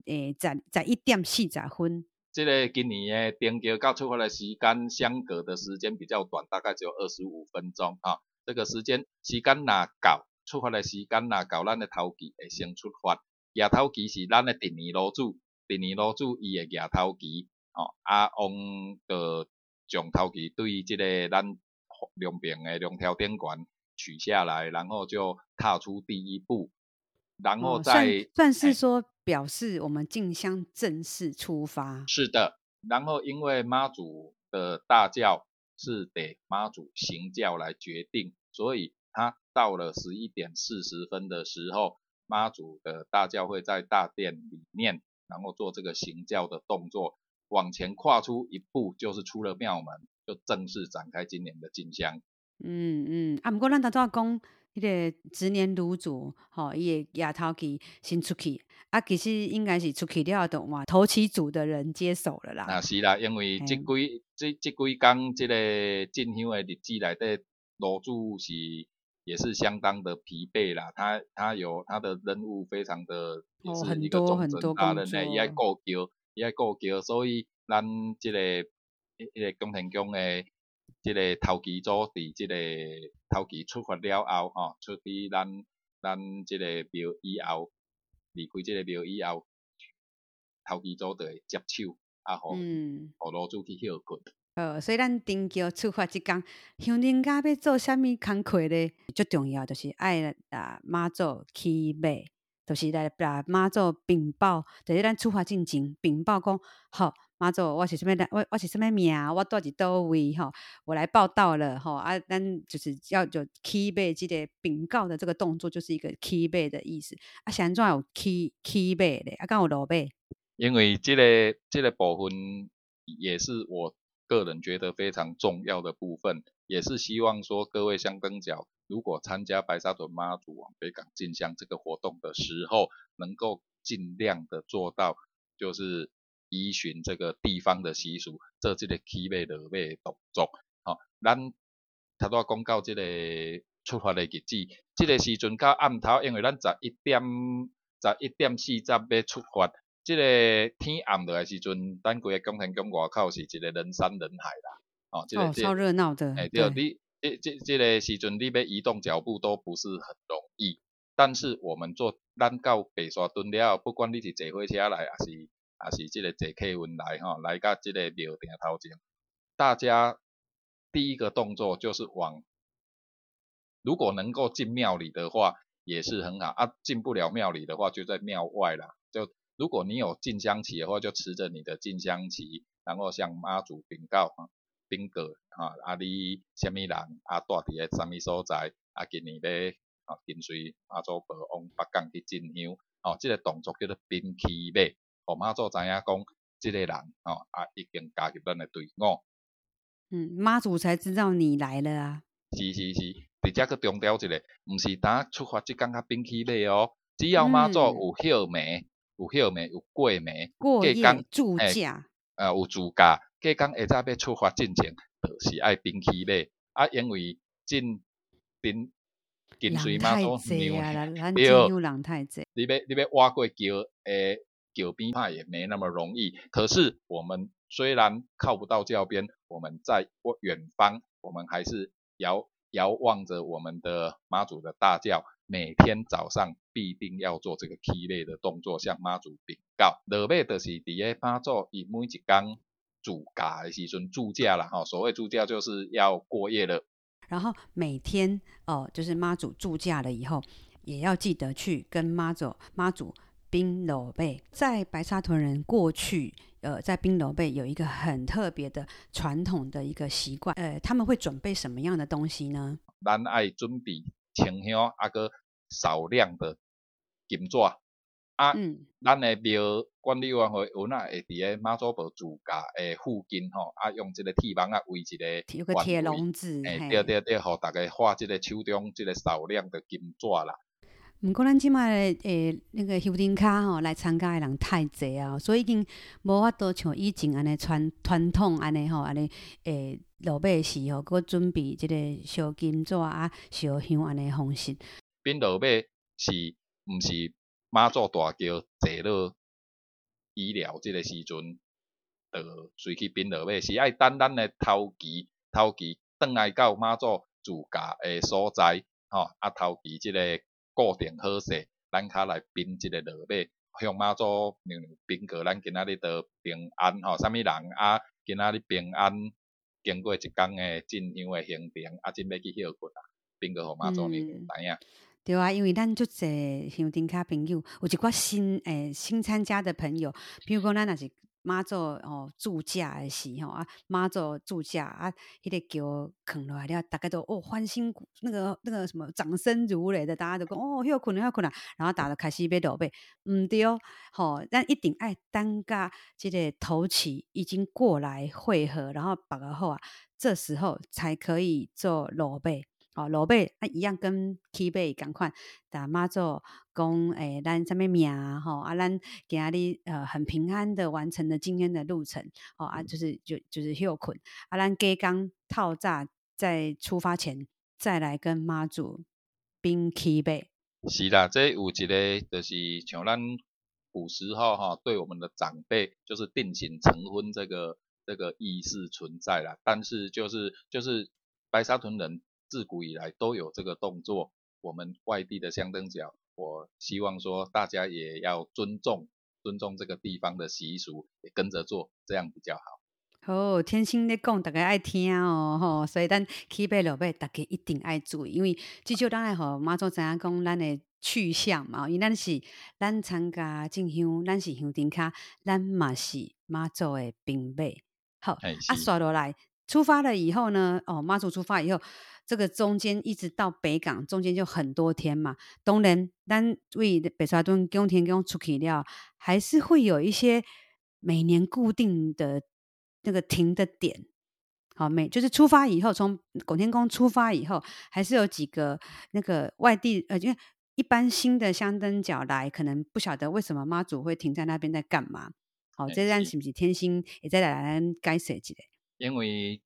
诶，在在一点四十分。这个今年诶登桥到出发的时间相隔的时间比较短，大概只有二十五分钟啊。这个时间时间哪到，出发的时间哪到，咱的头期会先出发。夜头期是咱的第二路主，第二路主伊的夜头期，哦，啊，往的将头旗对这个咱两边的两条电管取下来，然后就踏出第一步，然后再、哦、算，算是说表示我们进香正式出发。是的，然后因为妈祖的大轿是得妈祖行教来决定，所以他到了十一点四十分的时候。妈祖的大教会在大殿里面，然后做这个行教的动作，往前跨出一步就是出了庙门，就正式展开今年的进香。嗯嗯，啊，不过咱头先讲那个执年炉主，吼，伊个牙头去先出去，啊，其实应该是出去了的嘛，头七组的人接手了啦。啊，是啦，因为即几、嗯、这这几天即个进香的日子内底炉主是。也是相当的疲惫啦，他他有他的任务非常的，也是一个重责大任嘞，伊爱顾桥，伊爱顾桥，所以咱这个迄个宫田宫的这个头旗组伫即个头旗出发了后，吼，出去咱咱即个庙以后，离开即个庙以后，头旗组就会接手，啊，互，嗯，好炉主去休困。呃，所以咱登桥出发即工，乡人家要做啥物工课咧？最重要就是爱啊妈祖起马，就是来把妈祖禀报，就是咱出发进前禀报讲，好妈祖，我是啥物来，我我是什么名，我住伫叨位吼，我来报到了吼啊，咱就是要有起马即个禀告的这个动作，就是一个起马的意思。啊，现在有起起马咧，啊，敢有落马？因为这个这个部分也是我。个人觉得非常重要的部分，也是希望说各位香灯脚，如果参加白沙屯妈祖往北港进香这个活动的时候，能够尽量的做到，就是依循这个地方的习俗，做这个起马落马的动作。好、哦，咱头拄讲到这个出发的日子，这个时阵到暗头，因为咱十一点十一点四十要出发。这个天暗落来时阵，咱规个宫田宫外口是一个人山人海啦，哦，这个哦超热闹的。哎，对，你这这这个时阵，你要移动脚步都不是很容易。但是我们做咱到白沙墩了，不管你是坐火车来，还是也是这个坐客运来，吼，来到这个庙埕头前，大家第一个动作就是往，如果能够进庙里的话，也是很好啊。进不了庙里的话，就在庙外啦，就。如果你有进香旗的话，就持着你的进香旗，然后向妈祖禀告啊，禀告啊，啊你什么人啊，住伫个什么所在，啊今年咧啊跟随妈祖婆往北港去进香，哦，这个动作叫做禀起马，哦妈祖知影讲，这个人哦啊已经加入咱诶队伍。嗯，妈祖才知道你来了啊。是是是，直接去强调一个，毋是打出发即刚刚禀起咧哦。只要妈祖有歇暝，有歇暝，有过暝，过夜住驾，呃，有住驾，隔天下早要出发进前，就是爱冰起咧，啊，因为进冰跟随妈祖庙，对，你要你要挖过桥，诶，桥边怕也没那么容易。可是我们虽然靠不到轿边，我们在远方，我们还是遥遥望着我们的妈祖的大轿。每天早上必定要做这个起马的动作，向妈祖禀告。落尾就是伫个妈祖伊每一天驻驾的时阵驻驾了哈，所谓驻驾就是要过夜了。然后每天哦，就是妈祖驻驾了以后，也要记得去跟妈祖妈祖禀落尾。在白沙屯人过去，呃，在冰楼贝有一个很特别的传统的一个习惯，呃，他们会准备什么样的东西呢？咱爱准备。清香啊，个少量的金纸啊，嗯，咱的庙管理委员会有那会伫个妈祖婆住家诶附近吼，啊，用这个铁网啊围一个，有个铁笼子，诶，对对对，互大家画这个手中这个少量的金纸啦。毋过咱即卖诶那个休丁卡吼来参加诶人太侪啊，所以已经无法度像以前安尼传传统安尼吼安尼诶。落尾时吼，搁准备即个烧金纸啊、烧香安尼方式。禀落尾是毋是妈祖大桥坐落医疗即个时阵，就随去禀落尾，是爱等咱诶头期头期转来到妈祖住驾诶所在，吼啊头期即个固定好势，咱卡来禀即个落尾，向妈祖娘娘禀告咱今仔日得平安吼，啥物人啊，今仔日平安。经过一天诶进香诶行程，啊，真要去休困啊，禀告互妈祖娘娘知影。对啊，因为咱足侪香灯脚朋友，有一寡新诶、欸、新参加的朋友，比如讲咱若是妈祖哦驻驾诶时吼啊，妈祖驻驾啊，迄、个轿扛落来了，大家都哦欢欣鼓，那个那个什么掌声如雷的，大家都讲哦休困了休困了，然后大家开始要落尾，毋对吼，咱一定爱等甲即个头旗已经过来会合，然后摆个后啊，这时候才可以做落尾。哦，落尾啊，一样跟起尾共款，但妈祖讲诶，咱啥物名吼啊，咱今日呃很平安的完成了今天的路程，哦啊，就是就就是休困啊，咱加工套炸在出发前再来跟妈祖禀起尾。是啦，这有一个就是像咱古时候哈，对我们的长辈就是定型成婚这个这个意识存在啦，但是就是就是白沙屯人。自古以来都有这个动作，我们外地的香灯脚，我希望说大家也要尊重尊重这个地方的习俗，也跟着做，这样比较好。好，天星咧讲，大家爱听哦，吼，所以咱起码落尾，大家一定爱注意，因为至少咱爱吼妈祖知影讲咱的去向嘛，因为咱是咱参加进香，咱是香灯卡，咱嘛是妈祖的兵马。好，啊，刷落来，出发了以后呢，哦，妈祖出发以后。这个中间一直到北港，中间就很多天嘛。当然，咱为北沙墩宫天宫出去了，还是会有一些每年固定的那个停的点。好，每就是出发以后，从拱天宫出发以后，还是有几个那个外地呃，因为一般新的香灯脚来，可能不晓得为什么妈祖会停在那边在干嘛。好，这站是不是天星也在来改设计的？因为。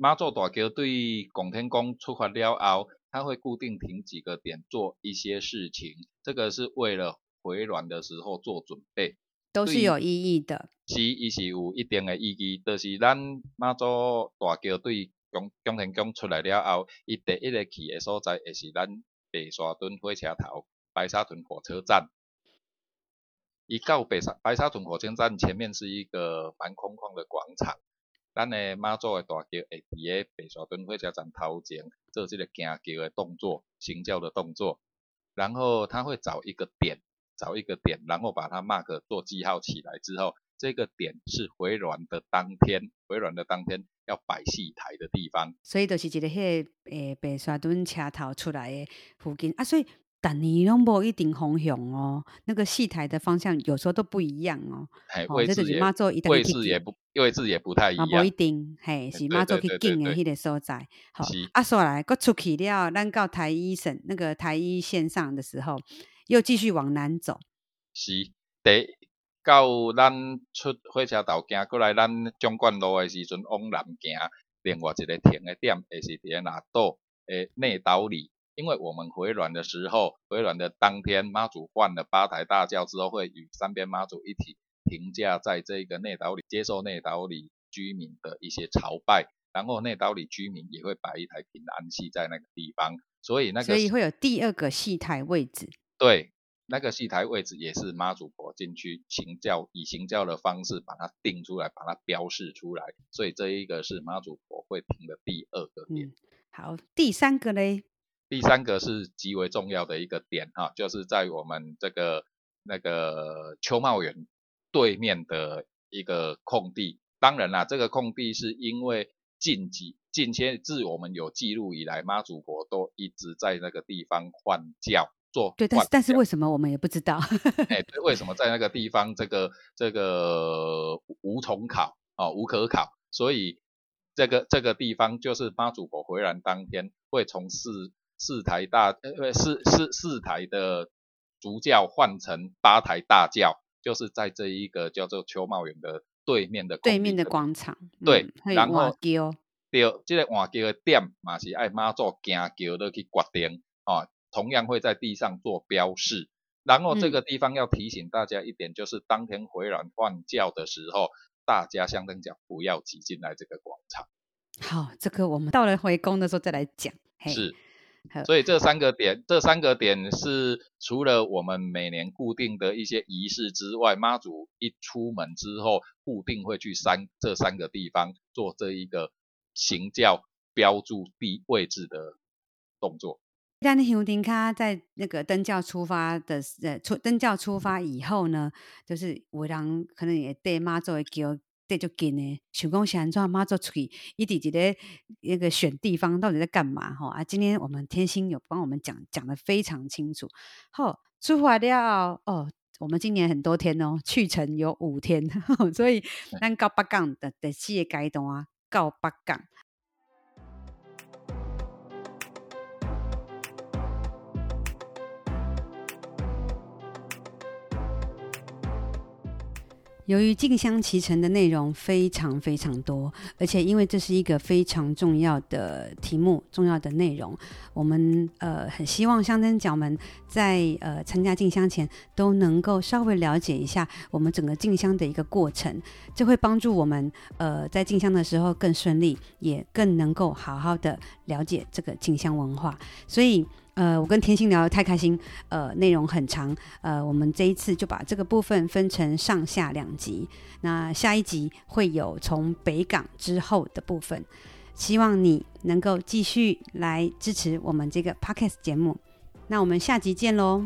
妈祖大桥对拱天宫出发了后，它会固定停几个点做一些事情，这个是为了回暖的时候做准备，都是有意义的。是，伊是有一定的意义，就是咱妈祖大桥对拱拱天宫出来了后，伊第一个去的所在，也是咱白沙屯火车头白沙屯火车站。一到白沙白沙屯火车站前面是一个蛮空旷的广场。咱的妈祖的大桥会伫个白沙屯火车站头前做这个行轿的动作、行轿的动作，然后他会找一个点，找一个点，然后把它 mark 做记号起来之后，这个点是回銮的当天，回銮的当天要摆戏台的地方。所以就是一个迄个诶白沙屯车头出来的附近啊，所以。但你拢无一定方向哦，那个戏台的方向有时候都不一样哦。嘿，位置也位置也不位置也不太一样。不一定，嘿，是妈祖去经的迄个所在。好，啊，说来，搁出去了，咱到台一省那个台一线上的时候，又继续往南走。是，第到咱出火车头行过来，咱纵贯路的时阵往南行，另外一个停的点也是伫个哪岛诶内岛里。因为我们回銮的时候，回銮的当天，妈祖换了八抬大轿之后，会与三边妈祖一起停驾在这个内岛里，接受内岛里居民的一些朝拜，然后内岛里居民也会摆一台平安戏在那个地方，所以那个所以会有第二个戏台位置。对，那个戏台位置也是妈祖婆进去行教，以行教的方式把它定出来，把它标示出来，所以这一个是妈祖婆会停的第二个点。嗯、好，第三个嘞。第三个是极为重要的一个点哈，就是在我们这个那个秋茂园对面的一个空地。当然啦，这个空地是因为近几近些自我们有记录以来，妈祖婆都一直在那个地方换教做。对，但是但是为什么我们也不知道？哎，对，为什么在那个地方这个这个无从考啊，无可考，所以这个这个地方就是妈祖婆回銮当天会从事。四台大呃四四四台的主教换成八台大教，就是在这一个叫做秋茂园的对面的对面的广场。对，嗯、然后对，这个换轿的点嘛是爱妈做行桥的去决定啊，同样会在地上做标示。然后这个地方要提醒大家一点，就是当天回銮换教的时候，大家相当讲不要挤进来这个广场。好，这个我们到了回宫的时候再来讲。是。所以这三个点，这三个点是除了我们每年固定的一些仪式之外，妈祖一出门之后，固定会去三这三个地方做这一个行教标注地位置的动作。但是香灯脚在那个登教出发的呃出登教出发以后呢，就是有人可能也对妈祖的轿。对，就紧呢。想讲是安怎妈做出去，一直一个那个选地方到底在干嘛？吼啊！今天我们天星有帮我们讲讲的非常清楚。好，出发了哦，我们今年很多天哦，去程有五天，呵 呵所以咱到北港的第四个阶段啊，到北港。由于进香期程的内容非常非常多，而且因为这是一个非常重要的题目、重要的内容，我们呃很希望香灯脚们在呃参加进香前都能够稍微了解一下我们整个进香的一个过程，这会帮助我们呃在进香的时候更顺利，也更能够好好的了解这个进香文化，所以。呃，我跟天心聊得太开心，呃，内容很长，呃，我们这一次就把这个部分分成上下两集，那下一集会有从北港之后的部分，希望你能够继续来支持我们这个 Podcast 节目，那我们下集见喽。